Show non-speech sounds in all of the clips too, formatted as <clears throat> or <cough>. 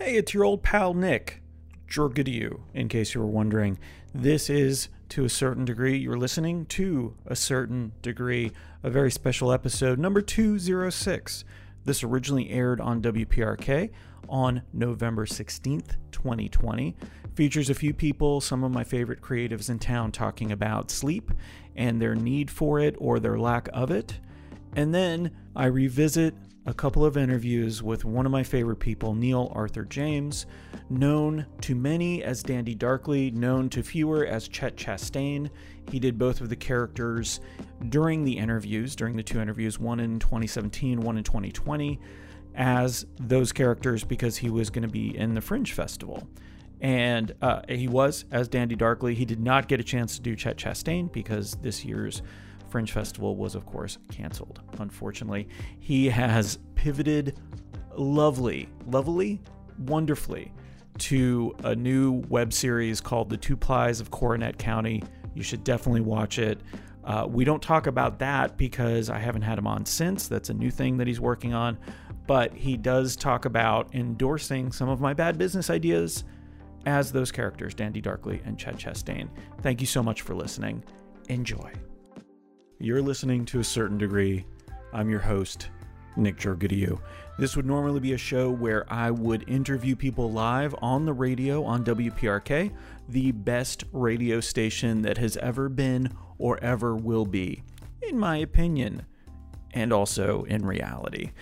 Hey, it's your old pal Nick Jorgadio, in case you were wondering. This is, to a certain degree, you're listening to a certain degree, a very special episode, number 206. This originally aired on WPRK on November 16th, 2020. Features a few people, some of my favorite creatives in town, talking about sleep and their need for it or their lack of it. And then I revisit a couple of interviews with one of my favorite people, Neil Arthur James, known to many as Dandy Darkly, known to fewer as Chet Chastain. He did both of the characters during the interviews, during the two interviews, one in 2017, one in 2020, as those characters because he was going to be in the Fringe Festival. And uh, he was as Dandy Darkly. He did not get a chance to do Chet Chastain because this year's Fringe Festival was, of course, canceled, unfortunately. He has pivoted lovely, lovely, wonderfully to a new web series called The Two Plies of Coronet County. You should definitely watch it. Uh, we don't talk about that because I haven't had him on since. That's a new thing that he's working on. But he does talk about endorsing some of my bad business ideas as those characters, Dandy Darkly and Chet Chastain. Thank you so much for listening. Enjoy. You're listening to a certain degree. I'm your host, Nick Jorgadio. This would normally be a show where I would interview people live on the radio on WPRK, the best radio station that has ever been or ever will be, in my opinion, and also in reality.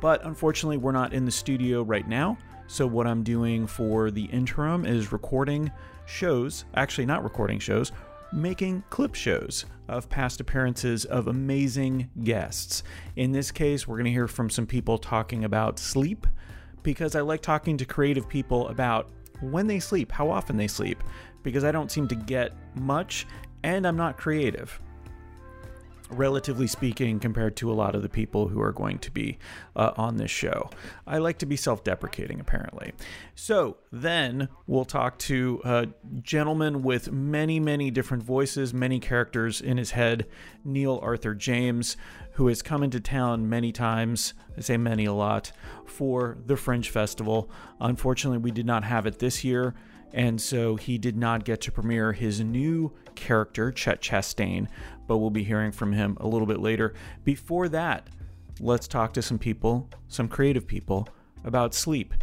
But unfortunately, we're not in the studio right now. So, what I'm doing for the interim is recording shows, actually, not recording shows, making clip shows of past appearances of amazing guests. In this case, we're going to hear from some people talking about sleep because I like talking to creative people about when they sleep, how often they sleep, because I don't seem to get much and I'm not creative relatively speaking, compared to a lot of the people who are going to be uh, on this show. I like to be self deprecating, apparently. So then we'll talk to a gentleman with many, many different voices, many characters in his head, Neil Arthur James, who has come into town many times. I say many a lot for the Fringe Festival. Unfortunately, we did not have it this year and so he did not get to premiere his new character, Chet Chastain, but we'll be hearing from him a little bit later. Before that, let's talk to some people, some creative people, about sleep.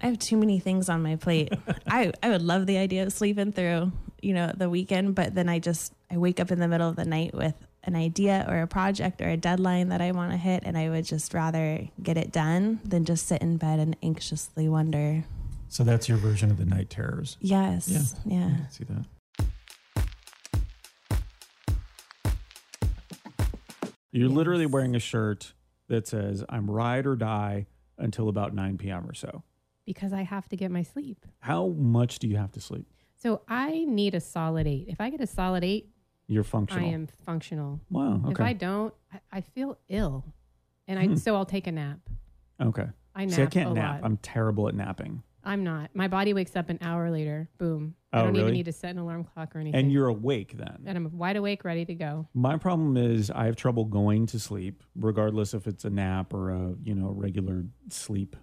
I have too many things on my plate. <laughs> I, I would love the idea of sleeping through, you know, the weekend, but then I just I wake up in the middle of the night with an idea or a project or a deadline that I want to hit and I would just rather get it done than just sit in bed and anxiously wonder. So that's your version of the night terrors. Yes. Yeah. yeah. see that. You're Yes. literally wearing a shirt that says "I'm ride or die" until about 9 p.m. or so. because I have to get my sleep. How much do you have to sleep? So I need a solid eight. If I get a solid eight, You're functional. I am functional. Wow. Okay. If I don't, I, I feel ill, and I Hmm. so I'll take a nap. okay. I nap See, I can't a nap. lot. I'm terrible at napping. I'm not. My body wakes up an hour later. Boom. I Oh, don't really? even need to set an alarm clock or anything. And you're awake then. and I'm wide awake, ready to go. My problem is I have trouble going to sleep, regardless if it's a nap or a you know regular sleep.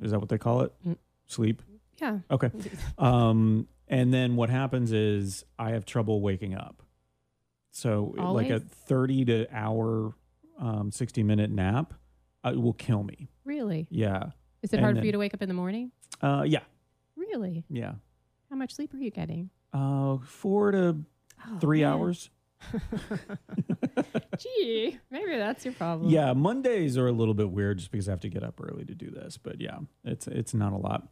Is that what they call it? Mm. Sleep. Yeah. Okay. <laughs> Um, and then what happens is I have trouble waking up. So like a thirty to hour, um, sixty minute nap, uh, will kill me. Really? Yeah. Is it And hard then- for you to wake up in the morning? Uh, yeah. Really? Yeah. How much sleep are you getting? Uh, four to Oh, three man. hours. <laughs> <laughs> Gee, maybe that's your problem. Yeah, Mondays are a little bit weird just because I have to get up early to do this. But yeah, it's it's not a lot.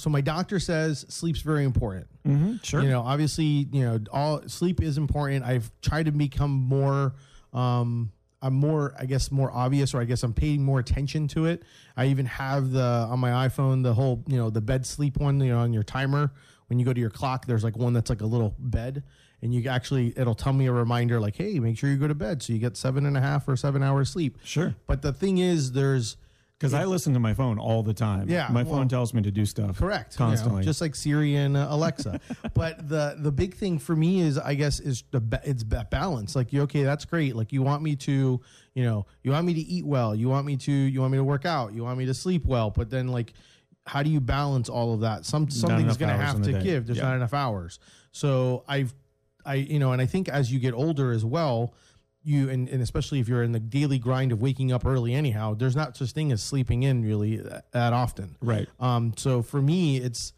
So my doctor says sleep's very important. Mm-hmm, sure. You know, obviously, you know, all sleep is important. I've tried to become more um I'm more I guess more obvious or I guess I'm paying more attention to it. I even have the on my iPhone the whole, you know, the bed sleep one, you know, on your timer. When you go to your clock, there's like one that's like a little bed and you actually it'll tell me a reminder like, hey, make sure you go to bed so you get seven and a half or seven hours sleep. Sure. But the thing is, there's Because I listen to my phone all the time. Yeah, my well- phone tells me to do stuff. Correct. you know, Constantly. just like Siri and uh, Alexa. <laughs> but the the big thing for me is, I guess, is the ba- it's ba- balance. Like, you okay, that's great. Like, you want me to, you know, you want me to eat well. You want me to, you want me to work out. You want me to sleep well. But then, like, how do you balance all of that? Some something's going to have to day. give. There's Yeah. not enough hours. So I've, I you know, and I think as you get older as well. You and, and especially if you're in the daily grind of waking up early, anyhow, there's not such thing as sleeping in really that, that often. right. Um, so for me, it's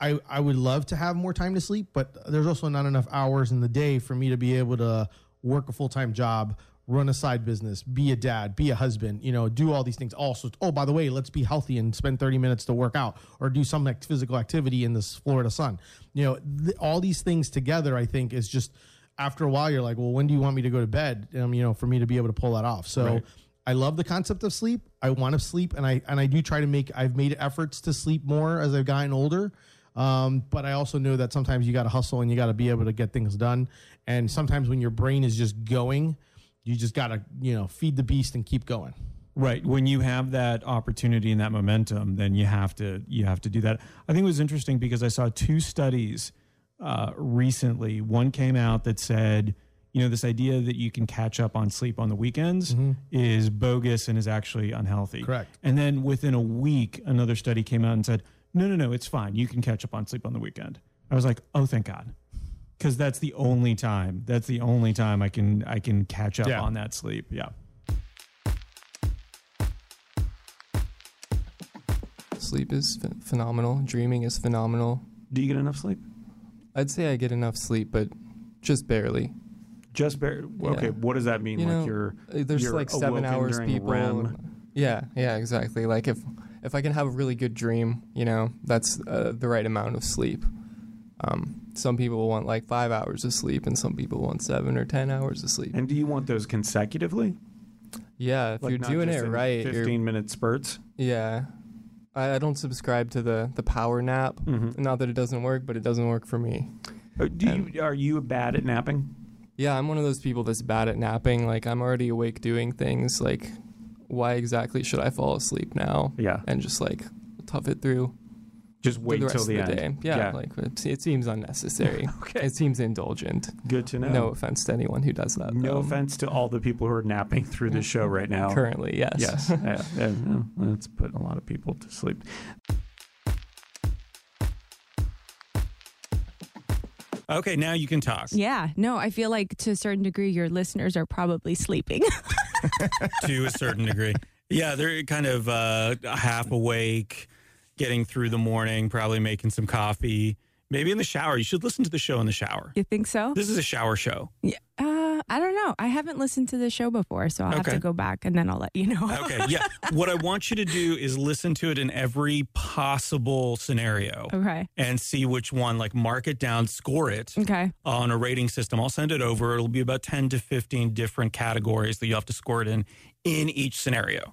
I I would love to have more time to sleep, but there's also not enough hours in the day for me to be able to work a full time job, run a side business, be a dad, be a husband, you know, do all these things. Also, oh by the way, let's be healthy and spend 30 minutes to work out or do some like physical activity in this Florida sun. You know, th- all these things together, I think, is just after a while, you're like, well, when do you want me to go to bed? Um, you know, for me to be able to pull that off. So. Right. I love the concept of sleep. I want to sleep, and I and I do try to make. I've made efforts to sleep more as I've gotten older. Um, but I also know that sometimes you got to hustle and you got to be able to get things done. And sometimes when your brain is just going, you just got to you know feed the beast and keep going. Right. When you have that opportunity and that momentum, then you have to you have to do that. I think it was interesting because I saw two studies uh, recently. One came out that said, you know, this idea that you can catch up on sleep on the weekends is bogus and is actually unhealthy. Correct. And then within a week, another study came out and said, no, no, no, it's fine. You can catch up on sleep on the weekend. I was like, oh, thank God. Because that's the only time. That's the only time I can I can catch up Yeah. on that sleep. Yeah. Sleep is ph- phenomenal. Dreaming is phenomenal. Do you get enough sleep? I'd say I get enough sleep, but just barely. Just barely. Okay, Yeah. what does that mean? You like know, you're Uh, There's You're like seven hours people. REM. Yeah, yeah, exactly. Like if if I can have a really good dream, you know, that's uh, the right amount of sleep. Um, some people want like five hours of sleep, and some people want seven or ten hours of sleep. and do you want those consecutively? Yeah, if Like you're doing it right, fifteen minute spurts. yeah. I, I don't subscribe to the the power nap. Mm-hmm. Not that it doesn't work, but it doesn't work for me. Do you are you bad at napping? Yeah, I'm one of those people that's bad at napping. Like I'm already awake doing things. Like, why exactly should I fall asleep now Yeah, and just like tough it through just for wait the rest till of the, the, end. day? Yeah, like it, it seems unnecessary. <laughs> Okay. It seems indulgent. Good to know. No offense to anyone who does that. No though. offense to all the people who are napping through the show right now. Currently, yes. Yes, <laughs> yeah, yeah, yeah. Let's put a lot of people to sleep. Okay, now you can talk. Yeah, no, I feel like to a certain degree, your listeners are probably sleeping. <laughs> to a certain degree. Yeah, they're kind of uh, half awake, getting through the morning, probably making some coffee, maybe in the shower. You should listen to the show in the shower. you think so? This is a shower show. Yeah. Uh, I don't know. I haven't listened to the show before, so I'll have to go back and then I'll let you know. <laughs> Okay, yeah. what I want you to do is listen to it in every possible scenario okay. and see which one, like mark it down, score it Okay. on a rating system. I'll send it over. It'll be about 10 to 15 different categories that you have to score it in in each scenario.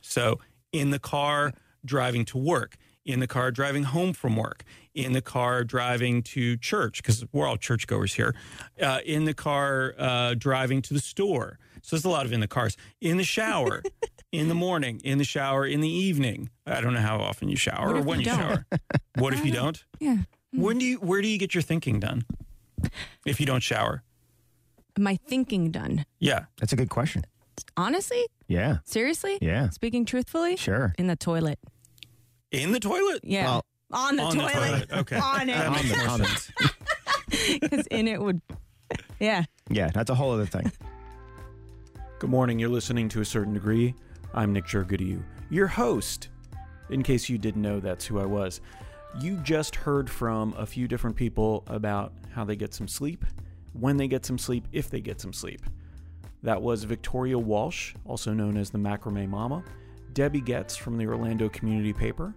So, in the car driving to work, in the car driving home from work, in the car driving to church, because we're all churchgoers here, uh, in the car uh, driving to the store. So, there's a lot of in the cars, in the shower. <laughs> In the morning, in the shower, in the evening. I don't know how often you shower What or if when you you don't? shower. What if you don't? Yeah. When do you where do you get your thinking done? If you don't shower. My thinking done. Yeah. That's a good question. Honestly? Yeah. Seriously? Yeah. Speaking truthfully? Sure. In the toilet. In the toilet? Yeah. Well, on the On the toilet. toilet. Okay. <laughs> on it. On the- <laughs> sense. Because in it would. Yeah. Yeah, that's a whole other thing. Good morning. You're listening to a certain degree. I'm Nick Jergoodieu, your host. In case you didn't know, that's who I was. You just heard from a few different people about how they get some sleep, when they get some sleep, if they get some sleep. That was Victoria Walsh, also known as the Macrame Mama, Debbie Getz from the Orlando Community Paper,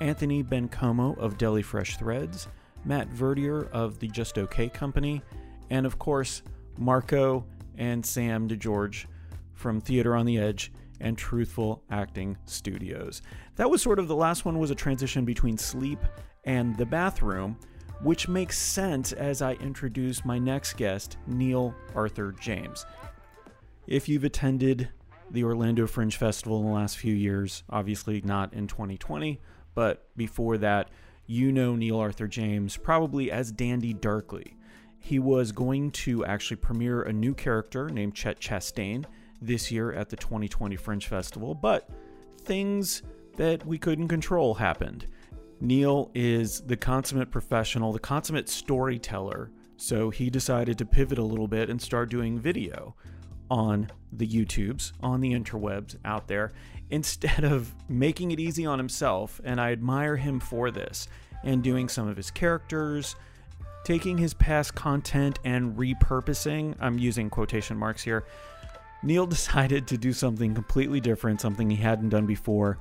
Anthony Bencomo of Deli Fresh Threads, Matt Verdier of the Just OK Company, and of course, Marco and Sam DeGeorge from Theater on the Edge and Truthful Acting Studios. That was sort of the last one was a transition between sleep and the bathroom, which makes sense as I introduce my next guest, Neil Arthur James. If you've attended the Orlando Fringe Festival in the last few years. Obviously, not in 2020, but before that, you know Neil Arthur James probably as Dandy Darkly. He was going to actually premiere a new character named Chet Chastain this year at the 2020 Fringe Festival, but things that we couldn't control happened. Neil is the consummate professional, the consummate storyteller, so he decided to pivot a little bit and start doing video on the YouTubes, on the interwebs out there, instead of making it easy on himself. And I admire him for this and doing some of his characters, taking his past content and repurposing. I'm using quotation marks here. Neil <laughs> decided to do something completely different, something he hadn't done before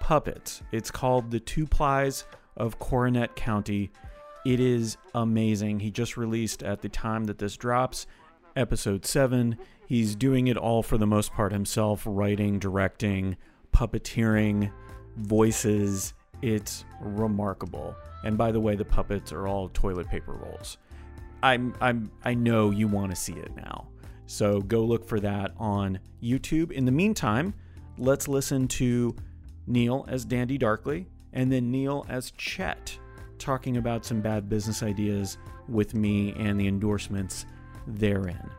puppets. It's called The Two Plies of Coronet County. It is amazing. He just released at the time that this drops episode 7. He's doing it all for the most part himself, writing, directing, puppeteering, voices. It's remarkable. And by the way, the puppets are all toilet paper rolls. I'm I'm I know you want to see it now. So go look for that on YouTube. In the meantime, let's listen to Neil as Dandy Darkly and then Neil as Chet talking about some bad business ideas with me and the endorsements therein.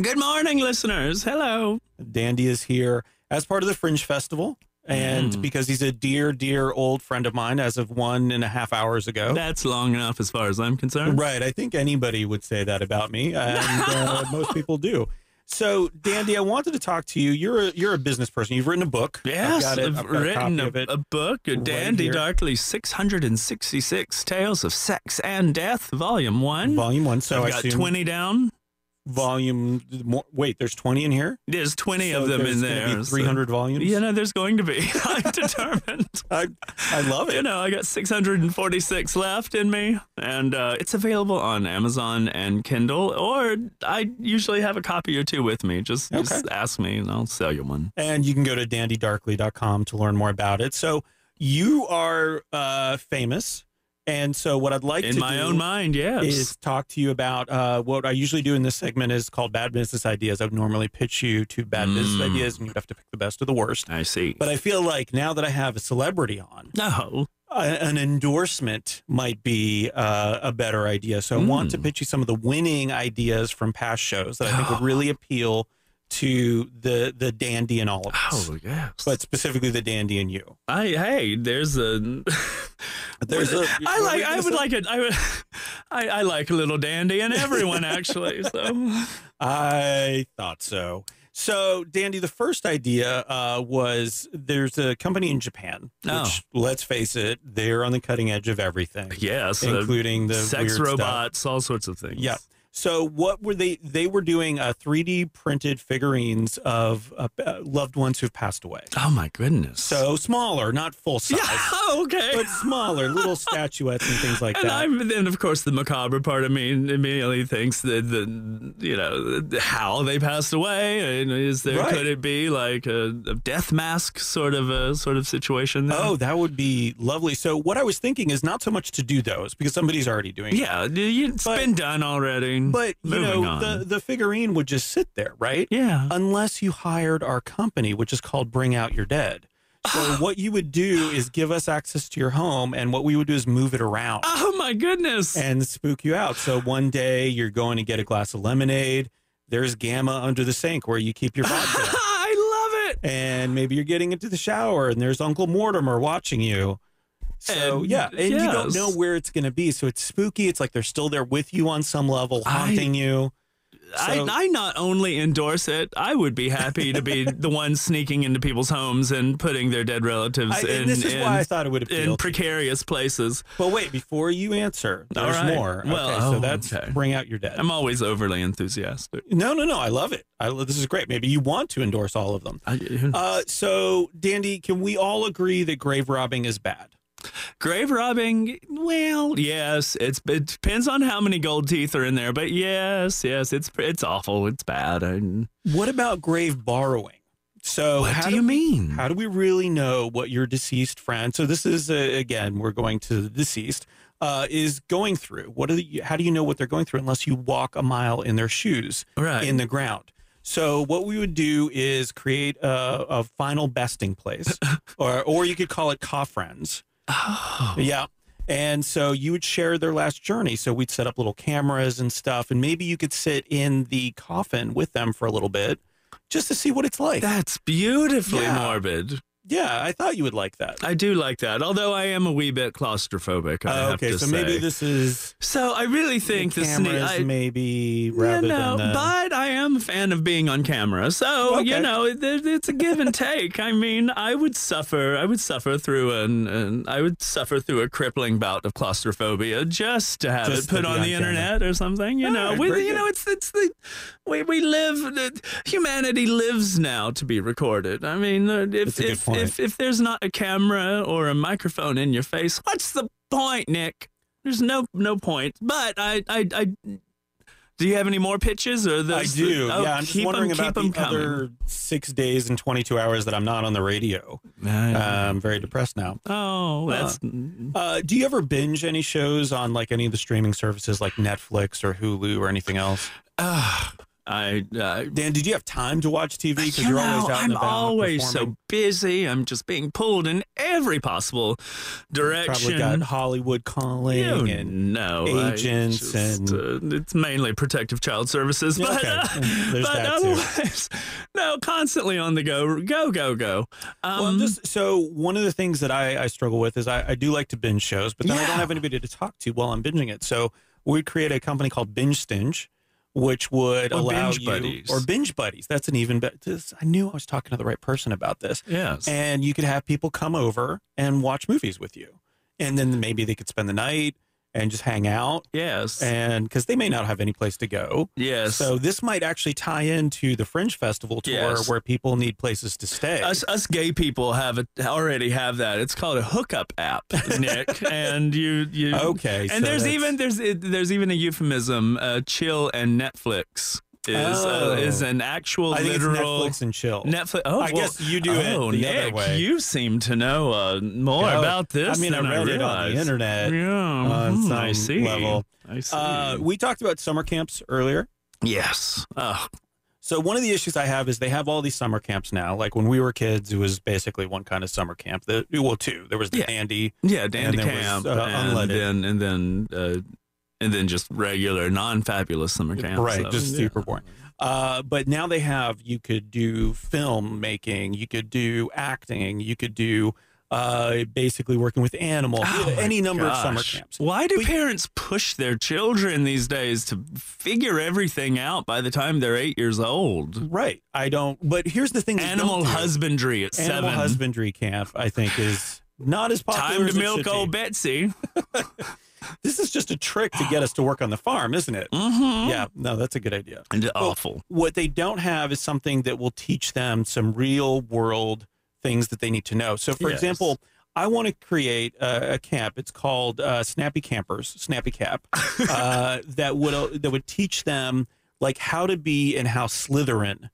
Good morning, listeners. Hello. Dandy is here as part of the Fringe Festival. And Mm. because he's a dear, dear old friend of mine as of one and a half hours ago. That's long enough as far as I'm concerned. Right. I think anybody would say that about me, and <laughs> uh, most people do. So, Dandy, I wanted to talk to you. You're a, you're a business person. You've written a book. Yes, I've, got it. I've, I've a written a, of it. a book, right Dandy. Darkly 666 Tales of Sex and Death, Volume 1. Volume one. So I've I got assume 20 down. Volume. More, wait, there's 20 in here. There's 20 So of them in there. Be so- 300 volumes. You know, there's going to be. <laughs> I'm determined. <laughs> I, I love it. You know, I got 646 left in me, and uh, it's available on Amazon and Kindle, or I usually have a copy or two with me. Just, just ask me, and I'll sell you one. and you can go to dandydarkly.com to learn more about it. So you are uh, famous, and so what I'd like In to my do own mind, yes. is talk to you about uh, what I usually do in this segment is called bad business ideas. I would normally pitch you to bad business Mm. ideas, and you'd have to pick the best of the worst. I see. But I feel like now that I have a celebrity on, no. uh, an endorsement might be uh, a better idea. So I want to Mm. pitch you some of the winning ideas from past shows that I think would <gasps> really appeal to the the dandy and all of us. Oh yes. But specifically the dandy and you. I hey, there's a. <laughs> There's a- I like. I would like it. I, would- <laughs> I I like a little dandy and everyone actually. So <laughs> I thought so. So, Dandy, the first idea uh, was there's a company in Japan, which, Oh. let's face it, they're on the cutting edge of everything, yes, uh, including the sex weird stuff. robots, all sorts of things. Yeah. So what were they? They were doing uh, 3D printed figurines of uh, uh, loved ones who've passed away. Oh my goodness. So smaller, not full size, <laughs> yeah. Okay. but smaller, little statuettes and things like <laughs> and that. I'm then of course the macabre part of me immediately thinks that the you know how they passed away and is there Right. could it be like a, a death mask sort of a sort of situation there? Oh, that would be lovely. So what I was thinking is not so much to do those because somebody's already doing. yeah, it. it's But- been done already. But you know, on. the the figurine would just sit there, right? yeah. Unless you hired our company, which is called Bring Out Your Dead. So <sighs> what you would do is give us access to your home, and what we would do is move it around. Oh my goodness. and spook you out. So one day you're going to get a glass of lemonade. There's gamma under the sink where you keep your <laughs> vodka. I love it. and maybe you're getting into the shower and there's Uncle Mortimer watching you. So And- yeah, and you don't know where it's going to be. So it's spooky. It's like they're still there with you on some level, I- haunting you. So- I, I not only endorse it, I would be happy to be <laughs> the one sneaking into people's homes and putting their dead relatives I, in, this is in, why I thought it would appeal. in precarious places. But wait, before you answer, there's right. more. Well, okay, so oh, that's okay. bring out your dead. I'm always overly enthusiastic. no, no, no. I love it. I, this is great. Maybe you want to endorse all of them. I, Uh, so, Dandy, can we all agree that grave robbing is bad? Grave robbing, well, yes, it's it depends on how many gold teeth are in there, but yes, yes, it's it's awful, it's bad. I, What about grave borrowing? So, what how do you we- mean? How do we really know what your deceased friend? So, this is uh, again, we're going to the deceased. Uh, is going through. What are the, how do you know what they're going through unless you walk a mile in their shoes right. in the ground? So what we would do is create a, a final besting place, <laughs> or or you could call it cough friends. Oh. Yeah. And so you would share their last journey. So we'd set up little cameras and stuff, and maybe you could sit in the coffin with them for a little bit, just to see what it's like. That's beautifully Yeah. morbid. Yeah, I thought you would like that. I do like that, although I am a wee bit claustrophobic. I have okay, to so say. maybe this is So I really think the the sneak. I, maybe rather no, than the, but I am a fan of being on camera. So you know, it, it- it's a give and <laughs> take. I mean, I would suffer. I would suffer through an, an I would suffer through a crippling bout of claustrophobia just to have Just it put on on the camera. internet or something. You All know, we, you know, it's it's the we we live. The, humanity lives now to be recorded. I mean, if That's a good if, point. if if there's not a camera or a microphone in your face, what's the point, Nick? There's no no point. But I I I. Do you have any more pitches or the? I do. Oh, yeah, I'm just wondering keep about the coming. other six days and 22 hours that I'm not on the radio. Uh, I'm very depressed now. oh, that's Uh, do you ever binge any shows on like any of the streaming services like Netflix or Hulu or anything else? Ah, I. Uh, Dan, did you have time to watch TV? Because you you're always out I'm always so busy. I'm just being pulled in every possible direction. Probably got Hollywood calling You and I agents just, and- uh, it's mainly protective child services, Yeah, but, okay. uh, but that too. no, constantly on the go, go, go, go. Um, well, just so one of the things that I, I struggle with is I, I do like to binge shows, but then I don't have anybody to talk to while I'm binging it. So we'd create a company called Binge Stinge, which would Or allow Binge you Buddies. or Binge Buddies. That's an even better. I knew I was talking to the right person about this. yes, and you could have people come over and watch movies with you and then maybe they could spend the night and just hang out yes, and because they may not have any place to go yes. so this might actually tie into the fringe festival tour Yes. where people need places to stay us us gay people have it already have that. It's called a hookup app, Nick. <laughs> and you you Okay, And so there's that's- even there's there's even a euphemism. Uh, chill and Netflix is uh, Oh. is an actual i literal netflix and chill Netflix. Oh, I well, guess you do it oh, the Nick, other way. you seem to know uh, more about this. i mean than i read it on the internet Yeah, on mhm, some I see. level. I see. uh, we talked about summer camps earlier yes. Oh, So one of the issues I have is they have all these summer camps now. Like when we were kids, it was basically one kind of summer camp. The, well, two. There was the Yeah. dandy. yeah, Dandy there was, Camp, uh, and then and then uh, and then just regular, non-fabulous summer camp. right, so, just yeah. super boring. Uh, but now they have you could do film making, you could do acting, you could do uh, basically working with animals, Oh any number of summer camps. Why do But- parents push their children these days to figure everything out by the time they're eight years old? Right. I don't. But here's the thing: Animal husbandry at animal seven. husbandry camp. I think is not as popular. Time to it milk should old be. Betsy. <laughs> This is just a trick to get us to work on the farm, isn't it? Mm-hmm. Yeah. No, that's a good idea. And awful. what they don't have is something that will teach them some real world things that they need to know. So, for Yes. example, I want to create a, a camp. It's called uh, Snappy Campers, Snappy Cap, <laughs> uh, that would uh, that would teach them like how to be and how Slytherin.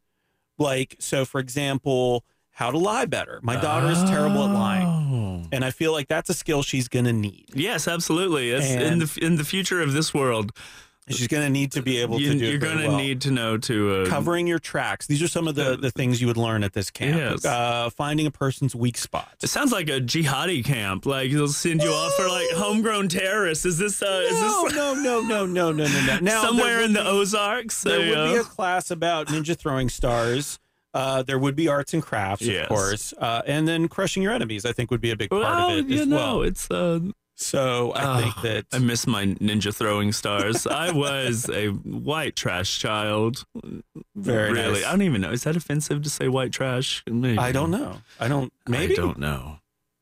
Like, so for example, how to lie better. My daughter is terrible at lying, Oh. and I feel like that's a skill she's going to need. Yes, absolutely. It's in And- the in the future of this world, She's going to need to be able you, to do. you're going to need to know to uh, covering your tracks. These are some of the, the things you would learn at this camp. Yes. Uh, finding a person's weak spot. It sounds like a jihadi camp. Like they'll send you off for like homegrown terrorists. Is this uh, is No, this no, no, no, no, no, no, no. Now, somewhere in the Ozarks? There would be a class about ninja throwing stars. Uh, there would be arts and crafts, Yes. of course, uh, and then crushing your enemies. I think would be a big part well, of it you as know, well. it's uh, So I Oh, think that I miss my ninja throwing stars. I <laughs> was a white trash child. very really, nice. I don't even know. Is that offensive to say white trash? Maybe. I don't know. I don't. Maybe I don't know.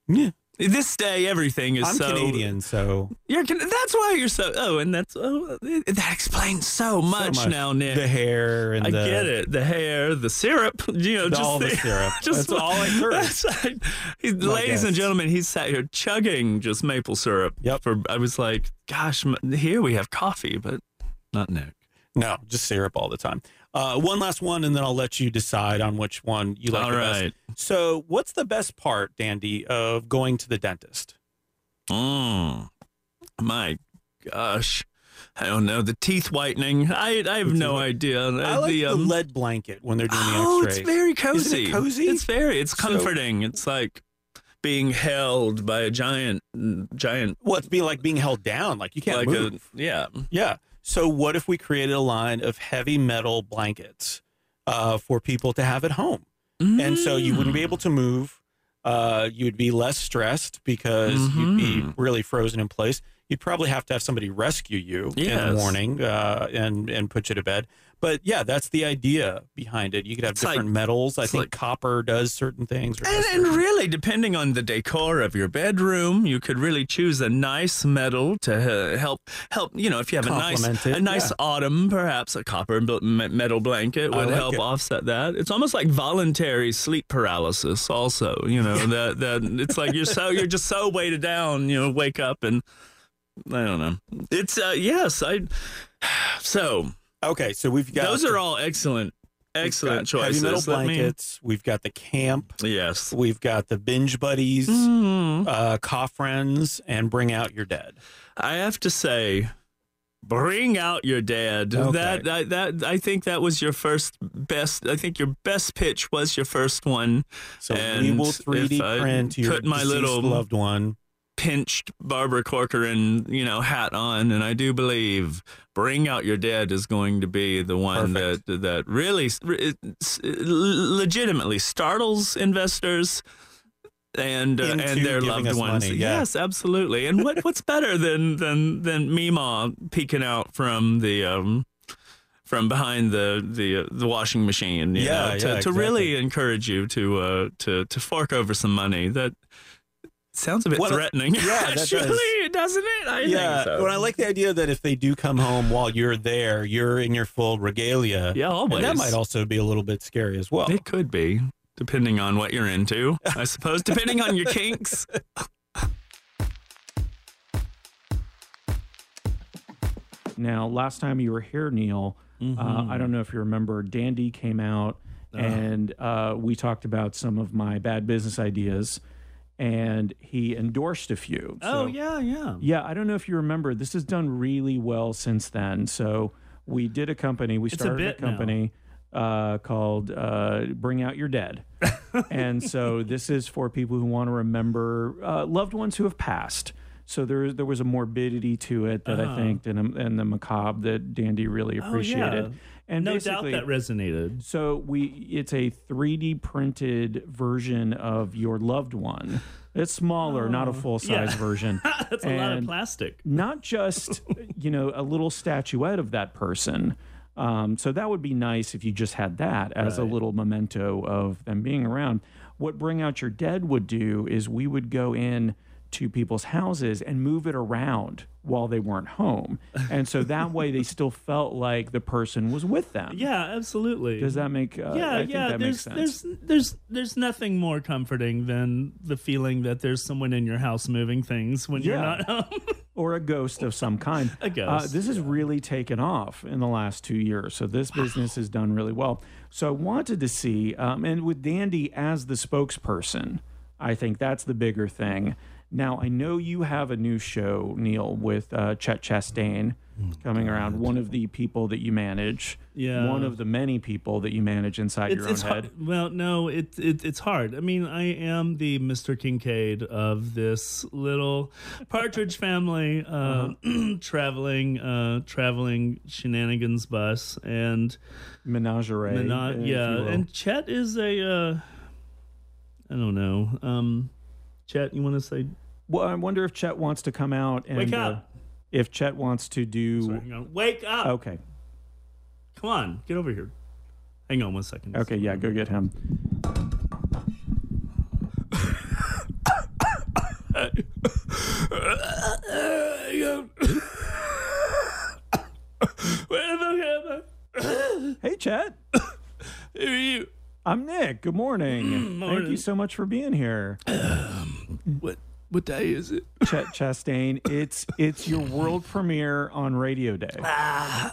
Yeah. This day, everything is I'm so. Canadian, so You're Can- that's why you're so. Oh, and that's oh, that explains so much, much. now, Nick. the hair and I the, get it. The hair, the syrup, <laughs> you know, The- just all the <laughs> syrup. That's all I heard. <laughs> He, ladies and gentlemen, he's sat here chugging just maple syrup. Yep. For I was like, gosh, here we have coffee, but not Nick. No, just syrup all the time. Uh, one last one, and then I'll let you decide on which one you like All the right. best. So, what's the best part, Dandy, of going to the dentist? Mm. My gosh. I don't know the teeth whitening. I I have no idea. I like the, um, lead blanket when they're doing oh, the X-rays. it's very cozy. it cozy? It's very. It's So- comforting. it's like being held by a giant, giant. well, it's be like being held down, like you can't like move. a yeah. Yeah. So what if we created a line of heavy metal blankets uh, for people to have at home? And so you wouldn't be Mm. able to move. Uh, you would be less stressed because you'd be Mhm. really frozen in place. You'd probably have to have somebody rescue you in the morning uh, and and put you to bed. But yeah, that's the idea behind it. You could have It's like- different metals. I think like- copper does certain things. or And, does and really, depending on the decor of your bedroom, you could really choose a nice metal to uh, help help. You know, if you have a nice it, a nice yeah. autumn, perhaps a copper metal blanket would like help it. offset that. It's almost like voluntary sleep paralysis. Also, you know that that it's like you're so <laughs> you're just so weighted down. You know, wake up and I don't know. It's uh, yes, I. <sighs> So okay, so we've got those are all excellent, excellent choices. Heavy metal blankets. We've got the camp. yes. We've got the binge buddies. Mm. uh, cough friends and bring out your dead. I have to say, bring out your dad. Okay. That, that that I think that was your first best. I think your best pitch was your first one. So we will 3D if I print your my little- loved one. Pinched Barbara Corcoran, you know, hat on, and I do believe "Bring Out Your Dead" is going to be the one Perfect. that that really, legitimately startles investors and uh, and their loved ones. money, yeah. Yes, absolutely. And what what's better than than than Mima peeking out from the um from behind the the uh, the washing machine? Yeah, know, to, yeah, to really encourage you to uh to to fork over some money. That sounds a bit Well, threatening. <laughs> yeah, that actually, does. <laughs> not it? I yeah, think so. well, I like the idea that if they do come home while you're there, you're in your full regalia. yeah, always. And that might also be a little bit scary as well. It could be, depending on what you're into. I <laughs> suppose, depending on your kinks. Now, last time you were here, Neil, uh, I don't know if you remember, Dandy came out and uh, we talked about some of my bad business ideas, and he endorsed a few. Oh yeah, yeah. Yeah, I don't know if you remember. This has done really well since then. So we did a company. We a started a, now. company uh, called uh, Bring Out Your Dead, <laughs> and so this is for people who want to remember uh, loved ones who have passed. So there there was a morbidity to it that I Uh-huh. think and, and the macabre that Dandy really Oh, appreciated. yeah. And no doubt that resonated. so we it's a 3D printed version of your loved one. It's smaller, not a Oh, full size yeah. version <laughs> That's a lot of plastic. not just <laughs> you know a little statuette of that person um, so that would be nice if you just had that as a little memento of them being around what bring out your dead would do is we would go in to people's houses and move it around while they weren't home and so that way they still <laughs> felt like the person was with them Yeah, absolutely. does that make uh, yeah, I think yeah. that there's, makes sense there's, there's, there's nothing more comforting than the feeling that there's someone in your house moving things when you're not home. <laughs> or a ghost of some kind. A Uh, ghost, this has really taken off in the last two years. So this business has done really well. So I wanted to see, um, and with Dandy as the spokesperson, I think that's the bigger thing. Now I know you have a new show, Neil, with uh, Chet Chastain coming around. One of the people that you manage. Yeah. One of the many people that you manage inside it's, your own head. hard. Well, no, it, it it's hard. I mean, I am the Mr. Kincaid of this little partridge family uh, Uh-huh. <clears throat> traveling uh, traveling shenanigans bus and Menagerie. Mena- yeah, and Chet is a uh, I don't know. Um, Chet, you want to say? Well, I wonder if Chet wants to come out and Wake uh, if Chet wants to do. Sorry, hang on. Wake up! Okay. Come on, get over here. Hang on one second. Okay, yeah, go get him. Where the fuck am Hey, Chet. Who are you? I'm Nick. Good morning. <clears throat> Thank you morning. so much for being here, What what day is it? Chet Chastain. It's it's your world premiere on Radio Day. <coughs>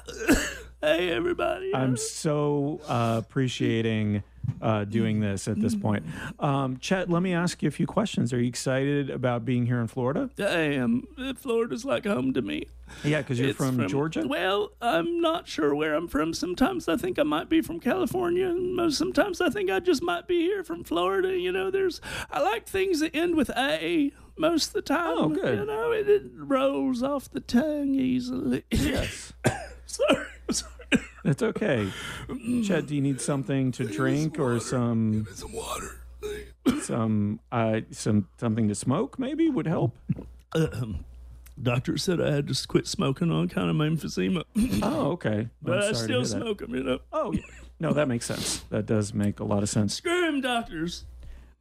Hey everybody! I'm so uh, appreciating uh, doing this at this point. Um, Chet, let me ask you a few questions. Are you excited about being here in Florida? I am. Florida's like home to me. Yeah, because you're It's from, Georgia. Well, I'm not sure where I'm from. Sometimes I think I might be from California, and most sometimes I think I just might be here from Florida. You know, there's I like things that end with a most of the time. Oh, good. You know, it, it rolls off the tongue easily. Yes, <coughs> sorry. It's okay. Chet, do you need something to drink or some Some water. some uh, some something to smoke? Maybe would help. Um, doctor said I had to quit smoking on account of my emphysema, <laughs> Oh, okay. <laughs> but I still smoke them. You know, Oh, yeah. no, that makes sense. That does make a lot of sense. screw doctors.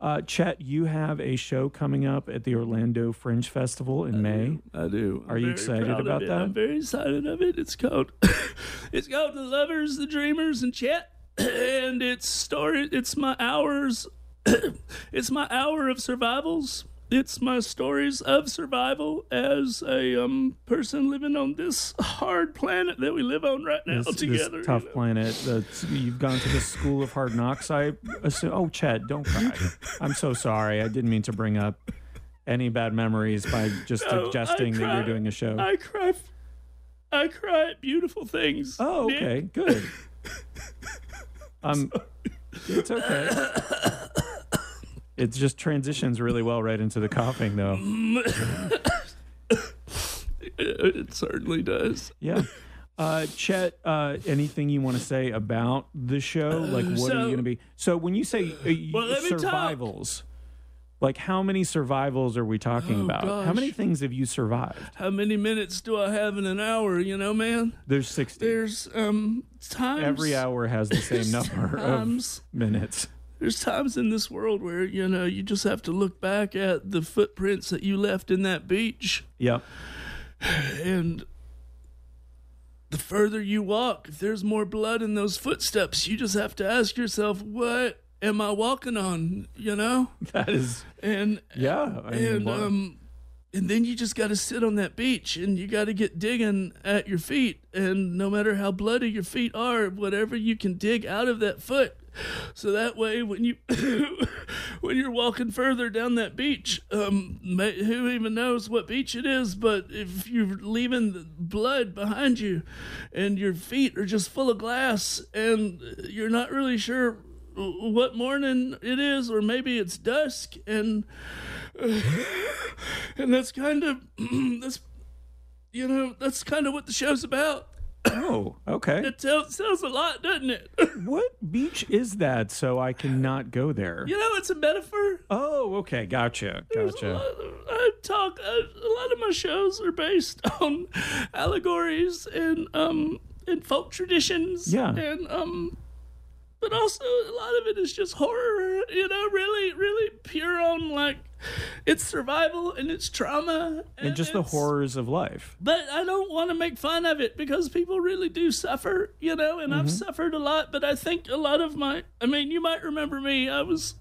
Uh, Chet, you have a show coming up at the Orlando Fringe Festival in May. I do. Are I'm you excited about that? I'm very excited of it. It's called <coughs> It's called The Lovers, The Dreamers, and Chet. <coughs> And it's story it's my hours <coughs> it's my hour of survivals. It's my stories of survival as a um person living on this hard planet that we live on right now This, together. this you tough know. planet. That's, you've gone to the school of hard knocks. I assume. Oh, Chet, don't cry. I'm so sorry. I didn't mean to bring up any bad memories by just No, suggesting that you're doing a show. I cry I cry at beautiful things. oh, Nick. okay, good. <laughs> Um, it's okay. <laughs> It just transitions really well right into the coughing, though. <coughs> It certainly does. Yeah. Uh, Chet, uh, anything you want to say about the show? Like, what are you going to be? So, when you say uh, Well, let me talk. survivals, like, how many survivals are we talking Oh, about? How many things have you survived? How many minutes do I have in an hour? You know, man. There's 60. There's um times Every hour has the same number of minutes. There's times in this world where you know you just have to look back at the footprints that you left in that beach Yep. and the further you walk if there's more blood in those footsteps you just have to ask yourself what am i walking on you know <laughs> That is, and yeah. I mean, and wow. um and then you just got to sit on that beach and you got to get digging at your feet and no matter how bloody your feet are whatever you can dig out of that foot so that way when you <coughs> when you're walking further down that beach um who even knows what beach it is but if you're leaving the blood behind you and your feet are just full of glass and you're not really sure what morning it is or maybe it's dusk and <sighs> and that's kind of <clears throat> that's you know that's kind of what the show's about oh, okay. it tells, tells a lot doesn't it <laughs> What beach is that so I cannot go there? you know it's a metaphor Oh, okay. Gotcha. There's a Gotcha. of- I talk. uh, A lot of my shows are based <laughs> on allegories and um and folk traditions. Yeah. and um, but also a lot of it is just horror. You know, really, really pure on like it's survival and it's trauma And just the horrors of life. But I don't want to make fun of it because people really do suffer, you know, and Mm-hmm. I've suffered a lot. But I think a lot of my, I mean, you might remember me. I was,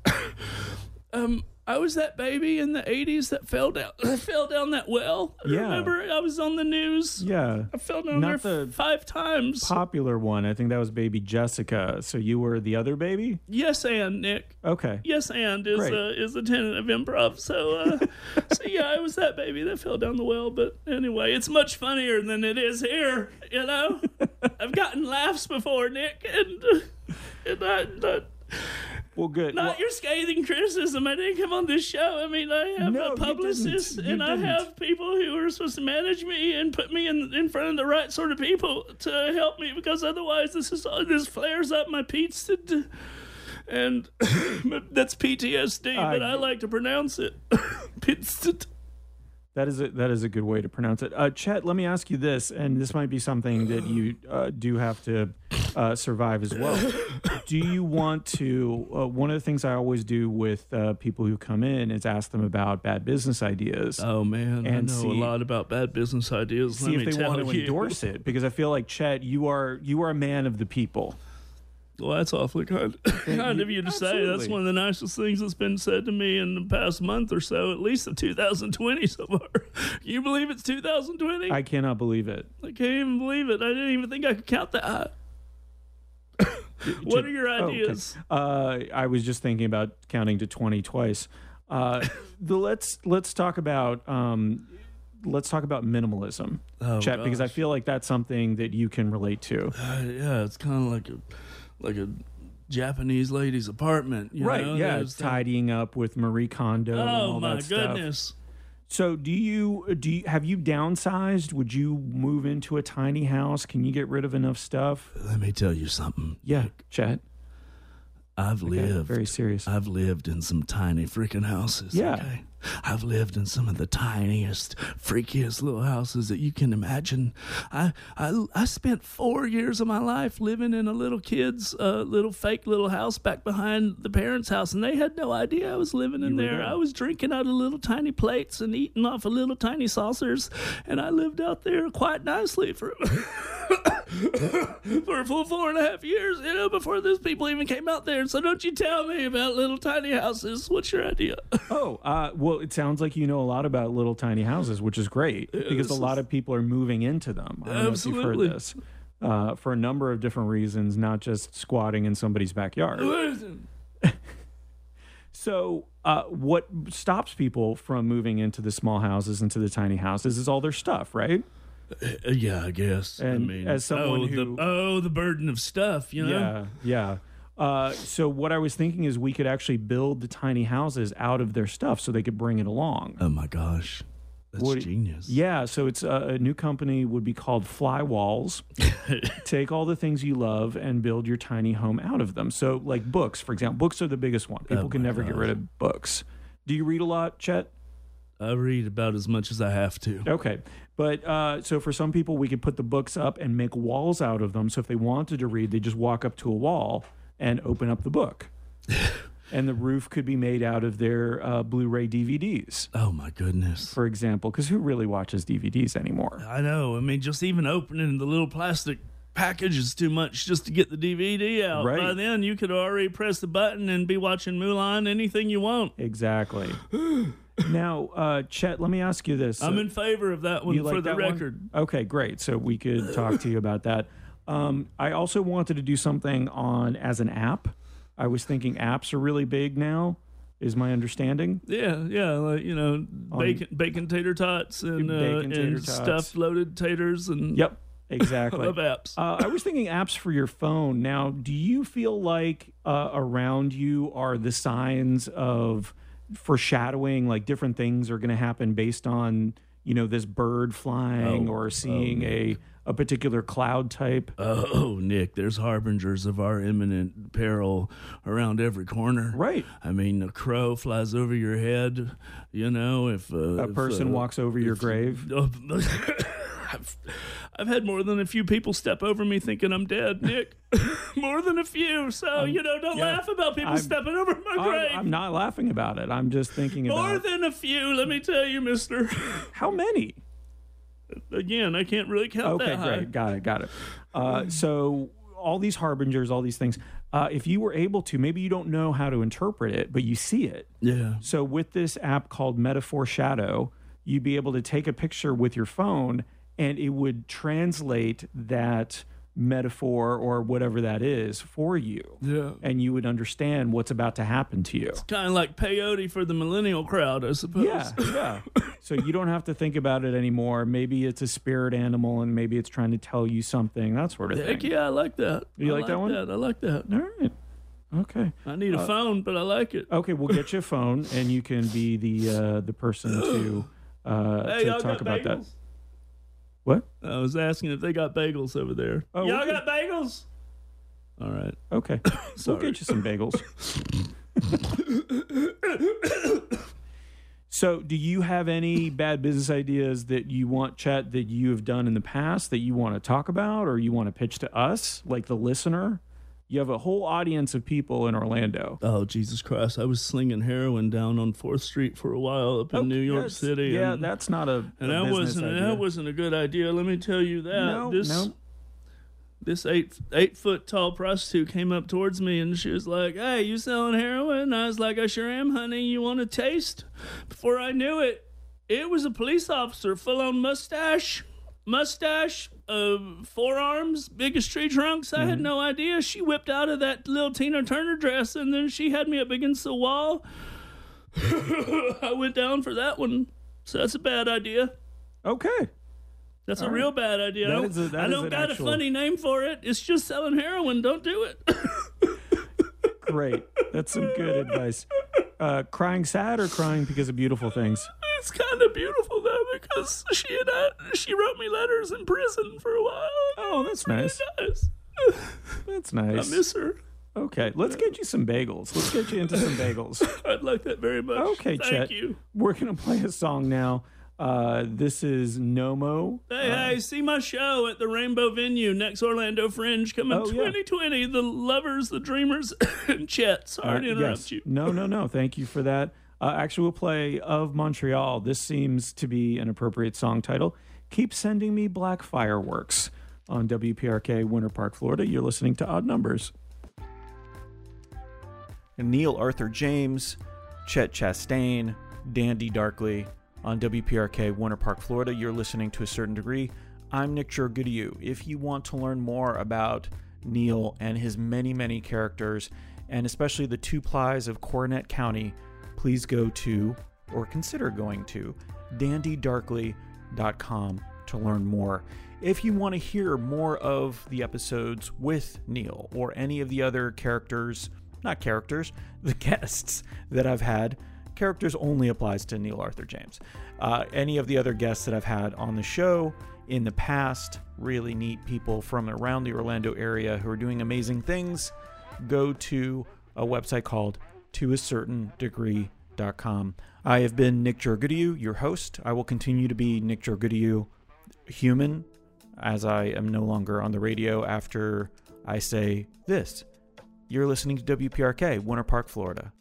<coughs> um, I was that baby in the '80s that fell down, <laughs> fell down that well. Yeah. Remember, I was on the news. Yeah. I fell down Not there the five times. Popular one. I think that was baby Jessica. So you were the other baby? yes, and Nick. Okay. Yes, and is uh, is a tenant of improv. So, uh, <laughs> so yeah, I was that baby that fell down the well. But anyway, it's much funnier than it is here. You know, <laughs> I've gotten laughs before, Nick, and and not, Well, good. not Well, your scathing criticism. I didn't come on this show. I mean, I have No, a publicist. You and I didn't. have people who are supposed to manage me and put me in in front of the right sort of people to help me because otherwise this is this flares up my pizza. And <coughs> that's PTSD, but I like to pronounce it. <coughs> Pizza. that is a, that is a good way to pronounce it. Uh, Chet, let me ask you this, and this might be something that you uh, do have to uh, survive as well. <coughs> do you want to? Uh, one of the things I always do with uh, people who come in is ask them about bad business ideas. Oh man, I know see- a lot about bad business ideas. see let if they want to you. endorse it because I feel like Chet, you are you are a man of the people. Well, that's awfully kind, <laughs> kind of you to say. That's one of the nicest things that's been said to me in the past month or so, at least of 2020 so far. <laughs> You believe it's 2020? I cannot believe it. I can't even believe it. I didn't even think I could count that high. <laughs> What are your oh, okay. ideas? Uh, I was just thinking about counting to twenty twice. Uh, <laughs> the, let's let's talk about um, let's talk about minimalism, Oh, Chet, because I feel like that's something that you can relate to. Uh, yeah, it's kind of like a like a Japanese lady's apartment. You right? know? yeah, There's that- tidying up with Marie Kondo. and Oh all my that stuff. So, do you do you, have you downsized? Would you move into a tiny house? Can you get rid of enough stuff? Let me tell you something. Yeah, Chet. I've Okay, lived very serious. I've lived in some tiny freaking houses. Yeah. Okay? I've lived in some of the tiniest, freakiest little houses that you can imagine. I I, I spent four years of my life living in a little kid's uh, little fake little house back behind the parents' house, and they had no idea I was living in there. there. I was drinking out of little tiny plates and eating off of little tiny saucers, and I lived out there quite nicely for. <laughs> <laughs> for a full four and a half years, you know, before those people even came out there. So don't you tell me about little tiny houses. What's your idea? <laughs> Oh, uh, well, it sounds like you know a lot about little tiny houses, which is great because a lot of people are moving into them. I don't know if you've Absolutely. heard this. Uh, for a number of different reasons, not just squatting in somebody's backyard. <laughs> So, uh, what stops people from moving into the small houses, into the tiny houses, is all their stuff, right? Uh, yeah, I guess. And I mean, as someone oh, who- the, oh, the burden of stuff, you know. Yeah, yeah. Uh, so, what I was thinking is we could actually build the tiny houses out of their stuff so they could bring it along. Oh my gosh, that's What- genius. Yeah, so it's a, a new company would be called Fly Walls. <laughs> Take all the things you love and build your tiny home out of them. So, like books, for example, books are the biggest one. People Oh can never get rid of books. Do you read a lot, Chet? I read about as much as I have to. Okay. But uh, so for some people, we could put the books up and make walls out of them. So if they wanted to read, they just walk up to a wall and open up the book. <laughs> and the roof could be made out of their uh, Blu ray DVDs, Oh my goodness. for example, because who really watches DVDs anymore? I know. I mean, just even opening the little plastic package is too much just to get the DVD out. Right. By then, you could already press the button and be watching Mulan, anything you want. Exactly. <gasps> <laughs> now, uh, Chet, let me ask you this. I'm in favor of that one You for like the that one? record. Okay, great. So we could talk to you about that. Um, I also wanted to do something on as an app. I was thinking apps are really big now, is my understanding. Yeah, yeah, like you know, bacon, bacon tater tots and uh, Bacon tater and tots. stuffed loaded taters and Yep, <laughs> exactly. love apps. Uh, I was thinking apps for your phone. Now, do you feel like uh, around you are the signs of foreshadowing, like different things are going to happen based on you know this bird flying Oh, or seeing a a particular cloud type? Oh, <laughs> Nick, there's harbingers of our imminent peril around every corner. Right. I mean, a crow flies over your head. You know, if uh, A if, person uh, walks over your grave. <laughs> <laughs> I've, I've had more than a few people step over me thinking I'm dead, Nick. <laughs> more than a few. So, you know, don't Um, yeah. laugh about people I'm- stepping over my grave. I'm, I'm not laughing about it. I'm just thinking more about than a few, let me tell you, mister. how many. Again, I can't really count Okay, that high. great. Got it. Got it. Uh, so all these harbingers, all these things. Uh, if you were able to, maybe you don't know how to interpret it, but you see it. Yeah. So with this app called Metaphor Shadow, you'd be able to take a picture with your phone, and it would translate that metaphor or whatever that is for you, Yeah. and you would understand what's about to happen to you. It's kind of like peyote for the millennial crowd, I suppose. Yeah, yeah. <laughs> So you don't have to think about it anymore. Maybe it's a spirit animal, and maybe it's trying to tell you something. That sort of Heck thing. yeah, I like that. You I like that one? I like that. All right. Okay. I need a phone, but I like it. Okay. We'll get you a phone, and you can be the uh, the person to <gasps> uh, Hey, to talk about that. What? I was asking if they got bagels over there. Oh, y'all we got bagels? All right. Okay. <coughs> we'll get you some bagels. <coughs> so, do you have any bad business ideas that you want, Chet, that you have done in the past that you want to talk about or you want to pitch to us, like the listener? You have a whole audience of people in Orlando. Oh Jesus Christ! I was slinging heroin down on Fourth Street for a while up in Oh, New York. City. Yeah, and, that's not a, and a that wasn't idea. that wasn't a good idea. Let me tell you that. No, this no. this eight eight foot tall prostitute came up towards me and she was like, "Hey, you selling heroin?" And I was like, "I sure am, honey. You want a taste?" Before I knew it, it was a police officer, full on mustache, mustache, uh, forearms, biggest tree trunks. I had no idea. She whipped out of that little Tina Turner dress, and then she had me up against the wall. <laughs> I went down for that one, so that's a bad idea. Okay. That's All a right. real bad idea. That I don't, a- I don't got actual- a funny name for it. It's just selling heroin. Don't do it. <laughs> Great. That's some good advice. Uh, crying sad or crying because of beautiful things? it's kind of beautiful because she she wrote me letters in prison for a while. Oh, that's nice. Nice. That's nice. I miss her. Okay, let's get you some bagels. Let's get you into some <laughs> bagels. I'd like that very much. Okay, Thank Chet. you. We're gonna play a song now. Uh, this is Nomo. Hey, hey, see my show at the Rainbow Venue next Orlando Fringe coming Oh, yeah. 2020. The lovers, the dreamers, and <coughs> Chet. Sorry Uh, to interrupt yes. you. No, no, no. Thank you for that. Uh, actually, we'll play of Montreal. This seems to be an appropriate song title. Keep sending me black fireworks on WPRK, Winter Park, Florida. You're listening to Odd Numbers. Neil Arthur James, Chet Chastain, Dandy Darkly on WPRK, Winter Park, Florida. You're listening to a certain degree. I'm Nick Jorgoodieu. If you want to learn more about Neil and his many, many characters, and especially the two plies of Coronet County, please go to or consider going to dandydarkly.com to learn more. If you want to hear more of the episodes with Neil or any of the other characters, not characters, <laughs> the guests that I've had, characters only applies to Neil Arthur James. Uh, any of the other guests that I've had on the show in the past, really neat people from around the Orlando area who are doing amazing things, go to a website called toacertaindegree.com. I have been Nick Jorgoodieu, your host. I will continue to be Nick Jorgoodieu, human, as I am no longer on the radio after I say this. You're listening to WPRK, Winter Park, Florida.